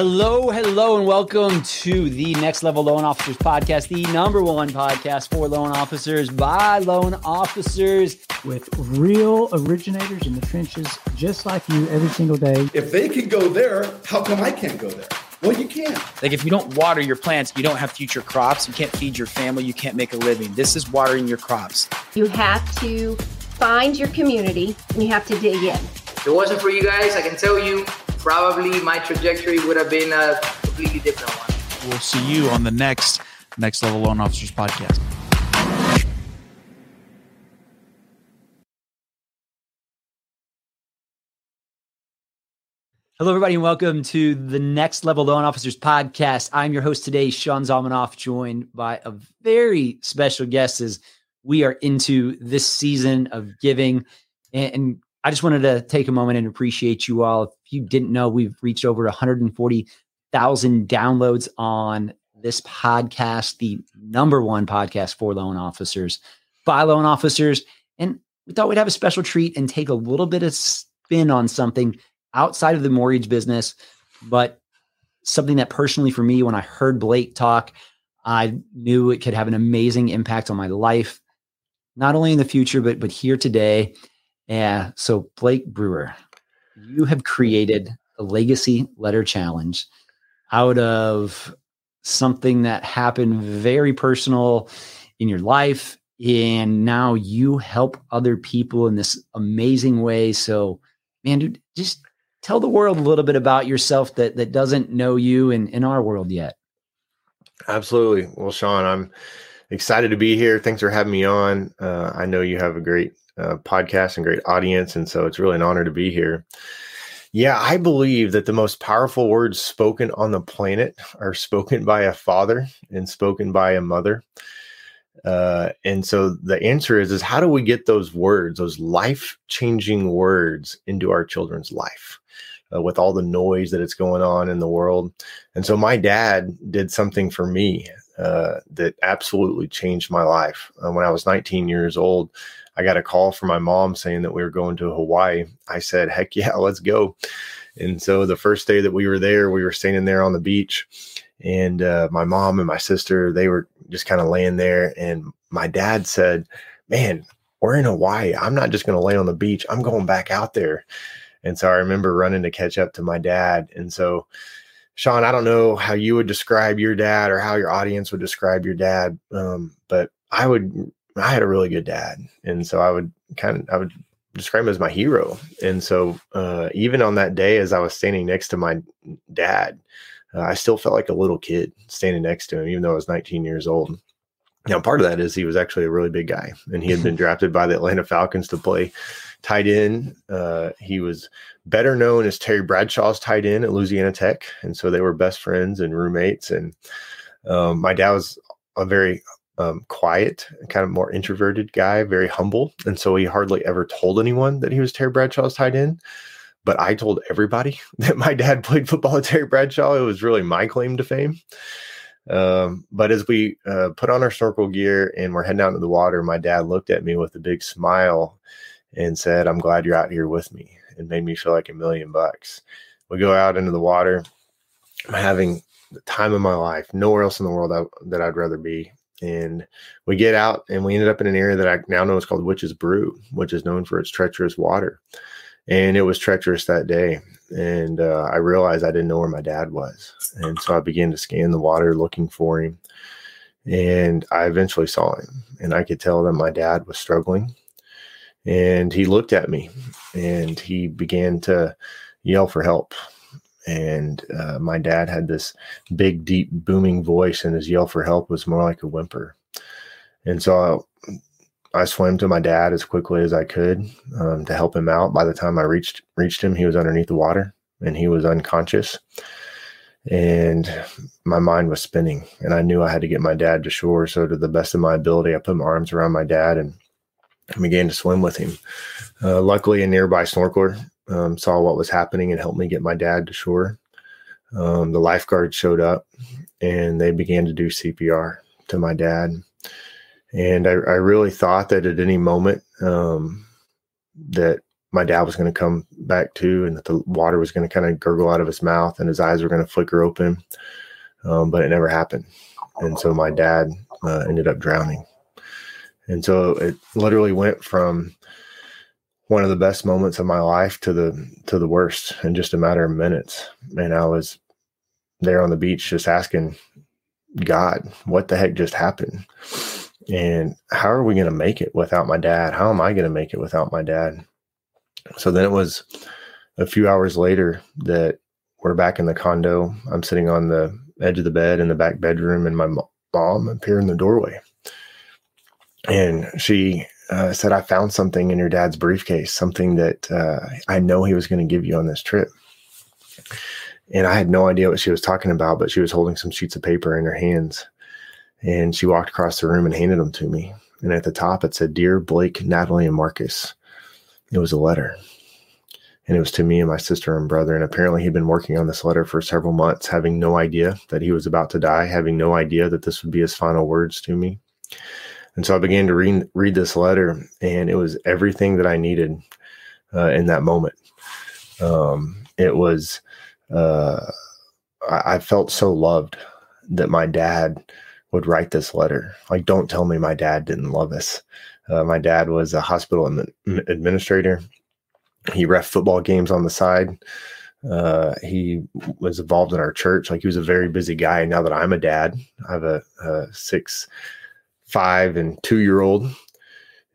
Hello, hello, and welcome to the Next Level Loan Officers Podcast, the number one podcast for loan officers by loan officers. with real originators in the trenches, just like you every single day. If they can go there, how come I can't go there? Well, you can't. Like if you don't water your plants, you don't have future crops. You can't feed your family. You can't make a living. This is watering your crops. You have to find your community and you have to dig in. If it wasn't for you guys, I can tell you, probably my trajectory would have been a completely different one. We'll see you on the next Next Level Loan Officers podcast. Hello, everybody, and welcome to the Next Level Loan Officers Podcast. I'm your host today, Sean Zalmanoff, joined by a very special guest as we are into this season of giving. And, and I just wanted to take a moment and appreciate you all. If you didn't know, we've reached over 140,000 downloads on this podcast, the number one podcast for loan officers, by loan officers. And we thought we'd have a special treat and take a little bit of spin on something outside of the mortgage business, but something that personally for me, when I heard Blake talk, I knew it could have an amazing impact on my life, not only in the future, but but here today. Yeah. So Blake Brewer, you have created a legacy letter challenge out of something that happened very personal in your life. And now you help other people in this amazing way. So, man, dude, just tell the world a little bit about yourself that that doesn't know you in in our world yet. Absolutely. Well, Sean, I'm excited to be here. Thanks for having me on. Uh, I know you have a great uh, podcast and great audience, and so it's really an honor to be here. Yeah, I believe that the most powerful words spoken on the planet are spoken by a father and spoken by a mother. Uh, and so the answer is is how do we get those words, those life changing words, into our children's life? uh, with all the noise that it's going on in the world. And so my dad did something for me uh, that absolutely changed my life. Uh, when I was 19 years old, I got a call from my mom saying that we were going to Hawaii. I said, heck yeah, let's go. And so the first day that we were there, we were standing there on the beach. And uh, my mom and my sister, they were just kind of laying there. And my dad said, Man, we're in Hawaii. I'm not just going to lay on the beach. I'm going back out there. And so I remember running to catch up to my dad. And so, Sean, I don't know how you would describe your dad or how your audience would describe your dad, um, but I would. I had a really good dad, and so I would kind of I would describe him as my hero. And so, uh, even on that day, as I was standing next to my dad, uh, I still felt like a little kid standing next to him, even though I was 19 years old. Now, part of that is he was actually a really big guy, and he had been drafted by the Atlanta Falcons to play tight end. Uh, he was better known as Terry Bradshaw's tight end at Louisiana Tech, and so they were best friends and roommates. And um, my dad was a very um, quiet, kind of more introverted guy, very humble, and so he hardly ever told anyone that he was Terry Bradshaw's tight end. But I told everybody that my dad played football at Terry Bradshaw. It was really my claim to fame. Um, but as we uh, put on our snorkel gear and we're heading out into the water, my dad looked at me with a big smile and said, I'm glad you're out here with me. It made me feel like a million bucks. We go out into the water. I'm having the time of my life, nowhere else in the world I, that I'd rather be. And we get out and we ended up in an area that I now know is called Witch's Brew, which is known for its treacherous water. And it was treacherous that day. And uh, I realized I didn't know where my dad was. And so I began to scan the water looking for him. And I eventually saw him. And I could tell that my dad was struggling and he looked at me and he began to yell for help. And uh, my dad had this big deep booming voice and his yell for help was more like a whimper. And so I, I swam to my dad as quickly as i could um, to help him out. By the time i reached reached him he was underneath the water and he was unconscious. And my mind was spinning and i knew i had to get my dad to shore. So to the best of my ability i put my arms around my dad and I began to swim with him. Uh, luckily, a nearby snorkeler um, saw what was happening and helped me get my dad to shore. Um, the lifeguards showed up and they began to do CPR to my dad. And I, I really thought that at any moment um, that my dad was going to come back to and that the water was going to kind of gurgle out of his mouth and his eyes were going to flicker open. Um, but it never happened. And so my dad uh, ended up drowning. And so it literally went from one of the best moments of my life to the to the worst in just a matter of minutes. And I was there on the beach just asking God, what the heck just happened? And how are we going to make it without my dad? How am I going to make it without my dad? So then it was a few hours later that we're back in the condo. I'm sitting on the edge of the bed in the back bedroom, and my mom appeared in the doorway. And she uh, said, I found something in your dad's briefcase, something that uh, I know he was going to give you on this trip. And I had no idea what she was talking about, but she was holding some sheets of paper in her hands. And she walked across the room and handed them to me. And at the top, it said, Dear Blake, Natalie, and Marcus. It was a letter. And it was to me and my sister and brother. And apparently, he'd been working on this letter for several months, having no idea that he was about to die, having no idea that this would be his final words to me. And so I began to read, read this letter, and it was everything that I needed uh, in that moment. Um, it was, uh, I, I felt so loved that my dad would write this letter. Like, don't tell me my dad didn't love us. Uh, my dad was a hospital administrator. He ref football games on the side. Uh, he was involved in our church. Like he was a very busy guy. Now that I'm a dad, I have a, a six, five, and two year old,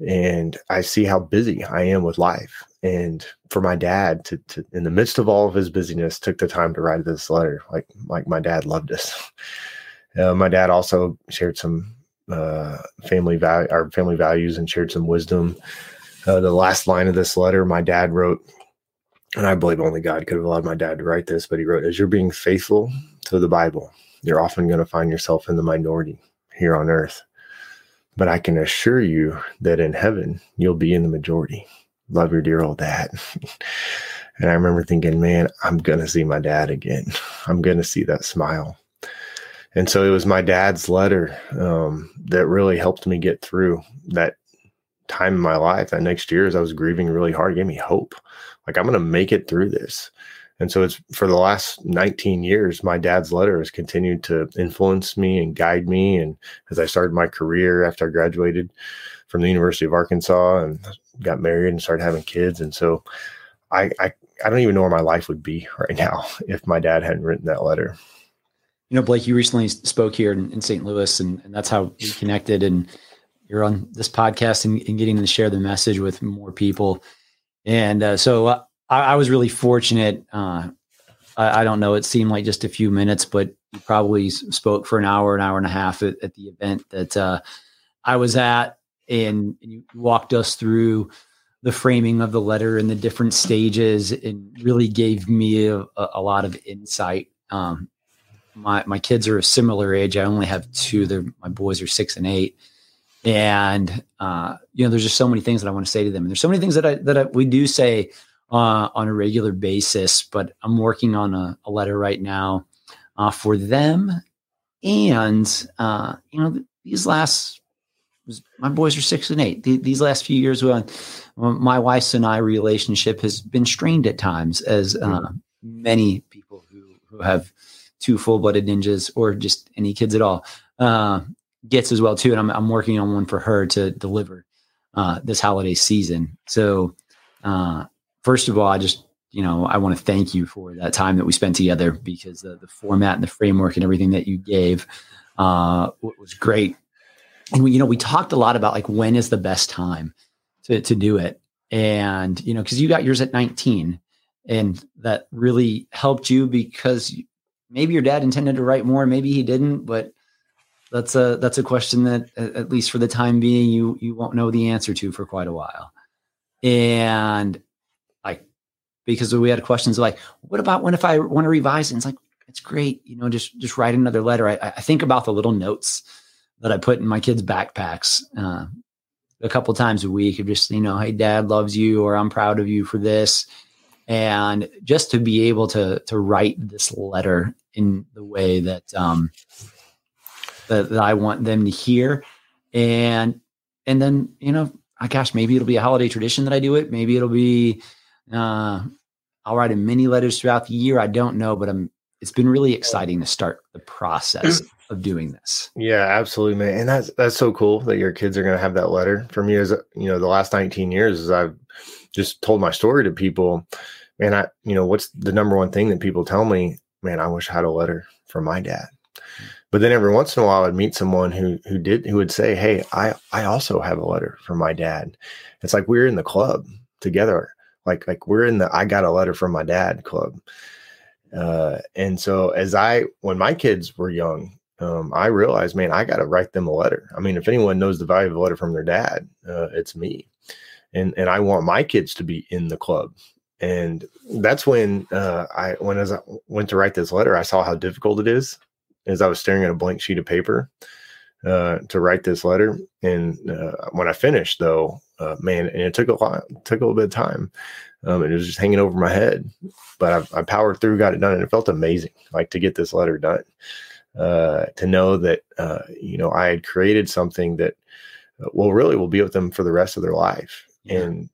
and I see how busy I am with life. And for my dad to, to, in the midst of all of his busyness, took the time to write this letter. Like, like my dad loved us. Uh, my dad also shared some uh, family value, our family values, and shared some wisdom. Uh, the last line of this letter, my dad wrote, and I believe only God could have allowed my dad to write this, but he wrote, "As you're being faithful to the Bible, you're often going to find yourself in the minority here on earth, but I can assure you that in heaven you'll be in the majority. Love your dear old dad." and I remember thinking, "Man, I'm going to see my dad again. I'm going to see that smile." and so it was my dad's letter um, that really helped me get through that time in my life that next year as i was grieving really hard gave me hope like i'm going to make it through this and so it's for the last 19 years my dad's letter has continued to influence me and guide me and as i started my career after i graduated from the university of arkansas and got married and started having kids and so i i, I don't even know where my life would be right now if my dad hadn't written that letter you know, Blake, you recently spoke here in, in St. Louis, and, and, that's how we connected. And you're on this podcast and, and getting to share the message with more people. And uh, so uh, I, I, was really fortunate. Uh, I, I, don't know, it seemed like just a few minutes, but you probably spoke for an hour, an hour and a half at, at the event that uh, I was at. And, and you walked us through the framing of the letter and the different stages and really gave me a, a lot of insight um, my my kids are a similar age. I only have two. They're my boys are six and eight, and uh, you know, there's just so many things that I want to say to them. And there's so many things that I that I, we do say uh, on a regular basis. But I'm working on a, a letter right now uh, for them, and uh, you know, these last my boys are six and eight. these last few years, when my wife's and I relationship has been strained at times, as uh, many people who who have two full blooded ninjas or just any kids at all uh, gets as well too. And I'm, I'm working on one for her to deliver uh, this holiday season. So uh, first of all, I just you know I want to thank you for that time that we spent together because the, the format and the framework and everything that you gave uh, was great. And we, you know we talked a lot about like when is the best time to to do it, and you know because you got yours at 19 and that really helped you because maybe your dad intended to write more, maybe he didn't, but that's a that's a question that at least for the time being you you won't know the answer to for quite a while. And because we had questions like, what about when if I want to revise? And it's like, it's great, you know, just just write another letter. I, I think about the little notes that I put in my kids' backpacks uh, a couple times a week of just, you know, hey, dad loves you, or I'm proud of you for this and just to be able to to write this letter in the way that um that, that I want them to hear and and then you know oh gosh, maybe it'll be a holiday tradition that I do it. Maybe it'll be, uh, I'll write in many letters throughout the year. I don't know, but I'm, it's been really exciting to start the process of doing this. Yeah, absolutely, man. And that's that's so cool that your kids are going to have that letter. For me, as you know, the last 19 years, as I've just told my story to people, man, I you know, what's the number one thing that people tell me? Man, I wish I had a letter from my dad. But then every once in a while, I'd meet someone who who did who would say, "Hey, I I also have a letter from my dad." It's like we're in the club together, like like we're in the I got a letter from my dad club. Uh, and so as I when my kids were young, um, I realized, man, I got to write them a letter. I mean, if anyone knows the value of a letter from their dad, uh, it's me. And and I want my kids to be in the club. And that's when uh, I when as I went to write this letter, I saw how difficult it is. As I was staring at a blank sheet of paper uh, to write this letter, and uh, when I finished, though, uh, man, and it took a lot, took a little bit of time. Um, it was just hanging over my head, but I, I powered through, got it done, and it felt amazing, like to get this letter done uh, to know that uh, you know I had created something that uh, well really will be with them for the rest of their life, yeah. and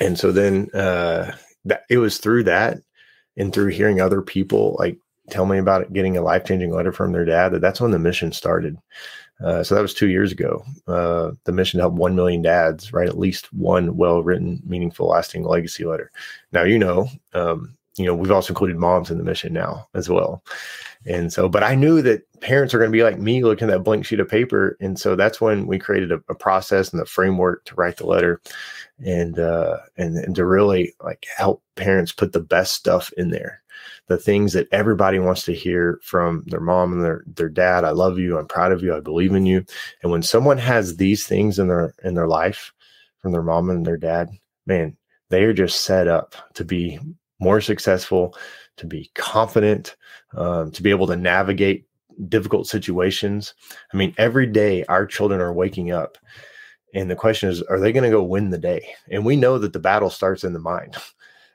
and so then uh, that it was through that and through hearing other people like tell me about it, getting a life changing letter from their dad that that's when the mission started. Uh, so that was two years ago. Uh, the mission to help 1 million dads write at least one well written, meaningful, lasting legacy letter. Now, you know, um, you know, we've also included moms in the mission now as well. And so, but I knew that parents are going to be like me looking at that blank sheet of paper. And so that's when we created a, a process and the framework to write the letter and, uh, and, and to really like help parents put the best stuff in there. The things that everybody wants to hear from their mom and their, their dad. I love you. I'm proud of you. I believe in you. And when someone has these things in their, in their life from their mom and their dad, man, they are just set up to be more successful, to be confident, um, to be able to navigate difficult situations. I mean, every day our children are waking up, and the question is, are they going to go win the day? And we know that the battle starts in the mind.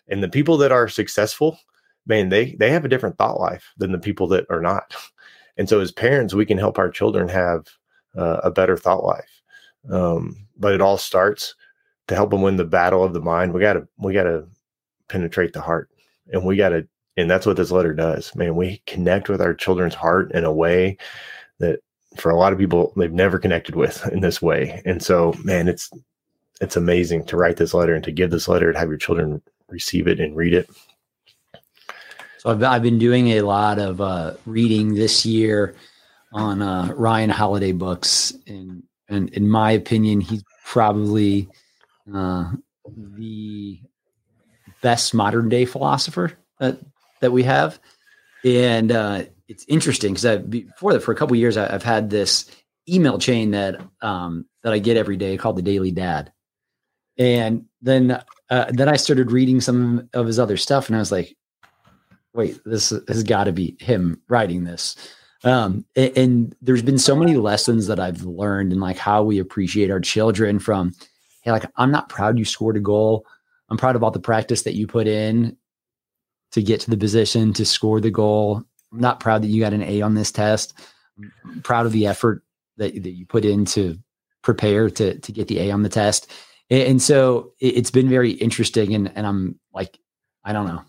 And the people that are successful, man, they they have a different thought life than the people that are not. And so, as parents, we can help our children have uh, a better thought life. Um, but it all starts to help them win the battle of the mind. We got to we got to penetrate the heart, and we got to and that's what this letter does man we connect with our children's heart in a way that for a lot of people they've never connected with in this way and so man it's it's amazing to write this letter and to give this letter and have your children receive it and read it so i've, I've been doing a lot of uh, reading this year on uh, ryan holiday books. And and in my opinion he's probably uh, the best modern day philosopher that that we have, and uh, it's interesting because before that for a couple years I, have had this email chain that um, that I get every day called the Daily Dad, and then uh, then I started reading some of his other stuff, and I was like, wait, this has got to be him writing this. Um, and, and, there's been so many lessons that I've learned in like how we appreciate our children from, hey, like I'm not proud you scored a goal. I'm proud of all the practice that you put in to get to the position to score the goal. I'm not proud that you got an A on this test. I'm proud of the effort that, that you put in to prepare to to get the A on the test. And, and so it, it's been very interesting. And and I'm like, I don't know,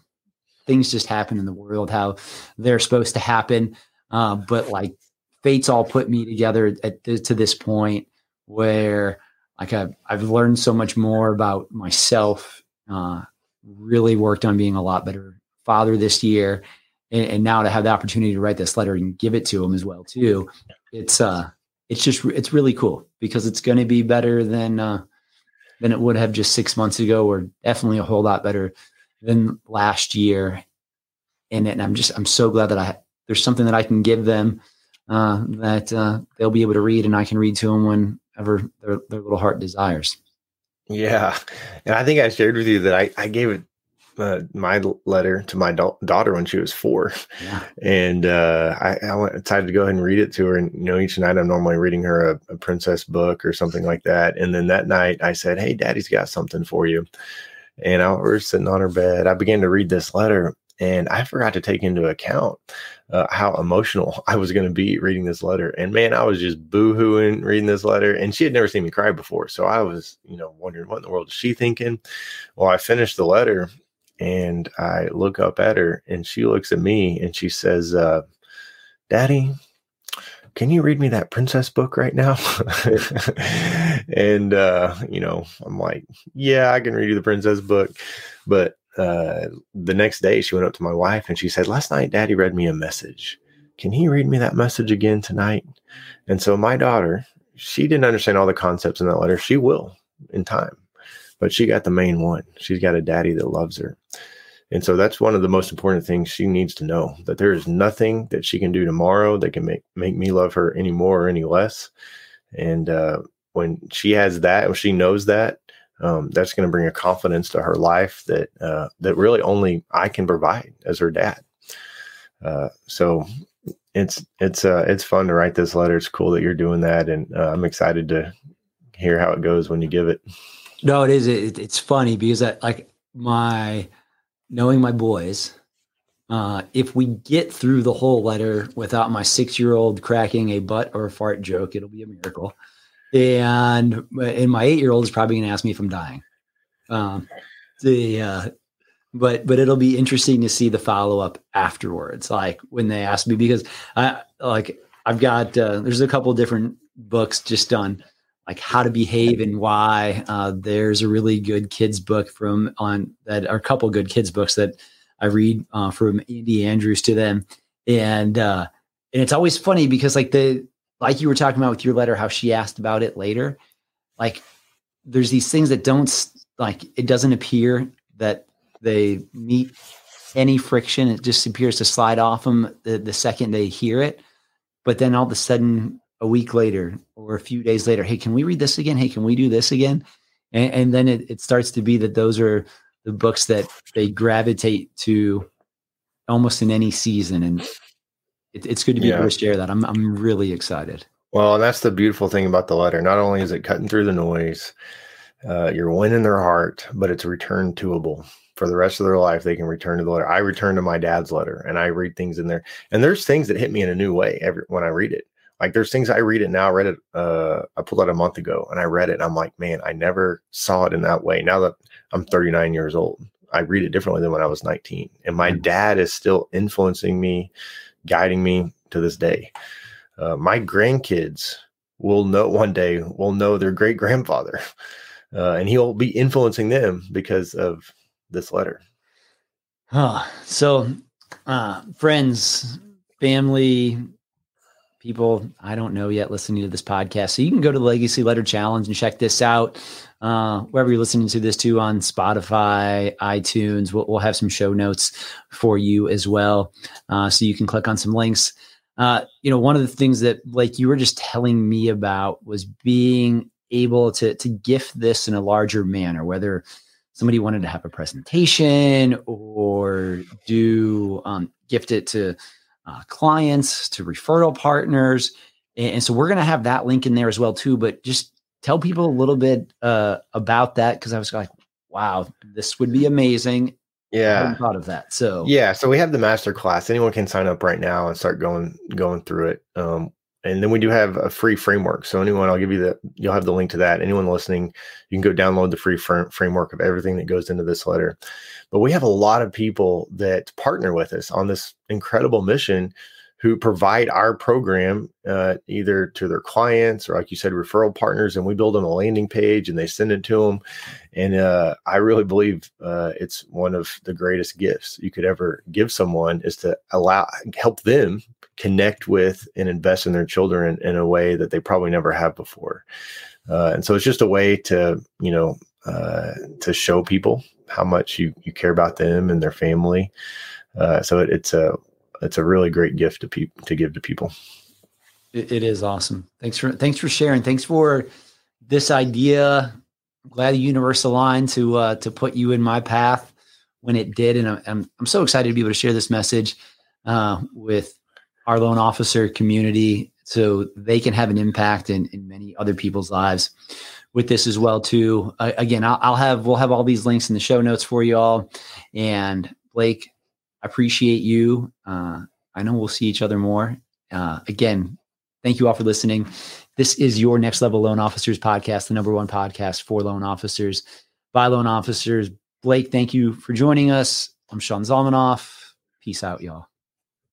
things just happen in the world how they're supposed to happen. Uh, but like fate's all put me together at to this point where like I've, I've learned so much more about myself, uh, really worked on being a lot better father this year, and, and, now to have the opportunity to write this letter and give it to him as well too. It's uh, it's just it's really cool because it's going to be better than uh, than it would have just six months ago, or definitely a whole lot better than last year. And, and I'm just I'm so glad that I there's something that I can give them uh, that uh, they'll be able to read, and I can read to them whenever their, their little heart desires. Yeah, and I think I shared with you that I, I gave it uh, my letter to my da- daughter when she was four, yeah. and uh, I, I went, decided to go ahead and read it to her. And you know, each night I'm normally reading her a, a, princess book or something like that. And then that night I said, "Hey, Daddy's got something for you." And I was sitting on her bed. I began to read this letter, and I forgot to take into account uh, how emotional I was going to be reading this letter. And man, I was just boo-hooing reading this letter. And she had never seen me cry before, so I was, you know, wondering what in the world is she thinking. Well, I finished the letter, and I look up at her, and she looks at me, and she says, uh, "Daddy." Can you read me that princess book right now? and uh, you know, I'm like, yeah, I can read you the princess book, but uh, the next day she went up to my wife and she said, Last night, daddy read me a message. Can he read me that message again tonight? And so my daughter, she didn't understand all the concepts in that letter. She will in time, but she got the main one. She's got a daddy that loves her. And so that's one of the most important things she needs to know that there is nothing that she can do tomorrow that can make, make me love her any more or any less. And uh, when she has that, when she knows that, um, that's going to bring a confidence to her life that uh, that really only I can provide as her dad. Uh, so it's it's uh, it's fun to write this letter. It's cool that you're doing that, and uh, I'm excited to hear how it goes when you give it. No, it is. It, it's funny because I, like my knowing my boys. Uh, if we get through the whole letter without my six year old cracking a butt or a fart joke, it'll be a miracle and and my eight year old is probably going to ask me if I'm dying. Um, the uh, but but it'll be interesting to see the follow up afterwards, like when they ask me because I like I've got uh, there's a couple different books just done like how to behave and why. Uh, there's a really good kids book from on that are a couple good kids books that I read uh, from Andy Andrews to them, and uh, and it's always funny because like the like you were talking about with your letter, how she asked about it later. Like there's these things that don't like it doesn't appear that they meet any friction. It just appears to slide off them the, the second they hear it. But then all of a sudden, a week later or a few days later, hey, can we read this again? Hey, can we do this again? And, and then it, it starts to be that those are the books that they gravitate to almost in any season. And it, it's good to be yeah. able to share that. I'm I'm really excited. Well, and that's the beautiful thing about the letter. Not only is it cutting through the noise, uh, you're winning their heart, but it's return toable for the rest of their life. They can return to the letter. I return to my dad's letter, and I read things in there. And there's things that hit me in a new way every when I read it. Like there's things I read it now. I read it. Uh, I pulled out a month ago, and I read it. and I'm like, man, I never saw it in that way. Now that I'm 39 years old, I read it differently than when I was 19. And my mm. dad is still influencing me guiding me to this day. Uh, my grandkids will know one day will know their great grandfather, uh, and he'll be influencing them because of this letter. Oh, so uh, friends, family, people I don't know yet listening to this podcast. So you can go to the Legacy Letter Challenge and check this out. Uh, wherever you're listening to this to on Spotify, iTunes, we'll, we'll have some show notes for you as well. Uh, so you can click on some links. Uh, you know, one of the things that like you were just telling me about was being able to to gift this in a larger manner, whether somebody wanted to have a presentation or do um, gift it to uh, clients, to referral partners. And, and so we're going to have that link in there as well too. But just tell people a little bit uh, about that because I was like, wow, this would be amazing. Yeah, I thought of that. So yeah, so we have the master class. Anyone can sign up right now and start going going through it. Um, and then we do have a free framework. So anyone, I'll give you the, you'll have the link to that. Anyone listening, you can go download the free fr- framework of everything that goes into this letter. But we have a lot of people that partner with us on this incredible mission who provide our program uh, either to their clients or like you said referral partners and we build them a landing page and they send it to them and uh, i really believe uh, it's one of the greatest gifts you could ever give someone is to allow help them connect with and invest in their children in, in a way that they probably never have before uh, and so it's just a way to you know uh, to show people how much you you care about them and their family uh, so it, it's a it's a really great gift to people to give to people. It, it is awesome. Thanks for thanks for sharing. Thanks for this idea. I'm glad the universe aligned to uh, to put you in my path when it did, and I'm I'm so excited to be able to share this message uh, with our loan officer community so they can have an impact in, in many other people's lives with this as well too uh, again I'll, I'll, have we'll have all these links in the show notes for you all and blake I appreciate you. Uh, I know we'll see each other more. Uh, again, thank you all for listening. This is your Next Level Loan Officers podcast, the number one podcast for loan officers by loan officers. Blake, thank you for joining us. I'm Sean Zalmanoff. Peace out, y'all.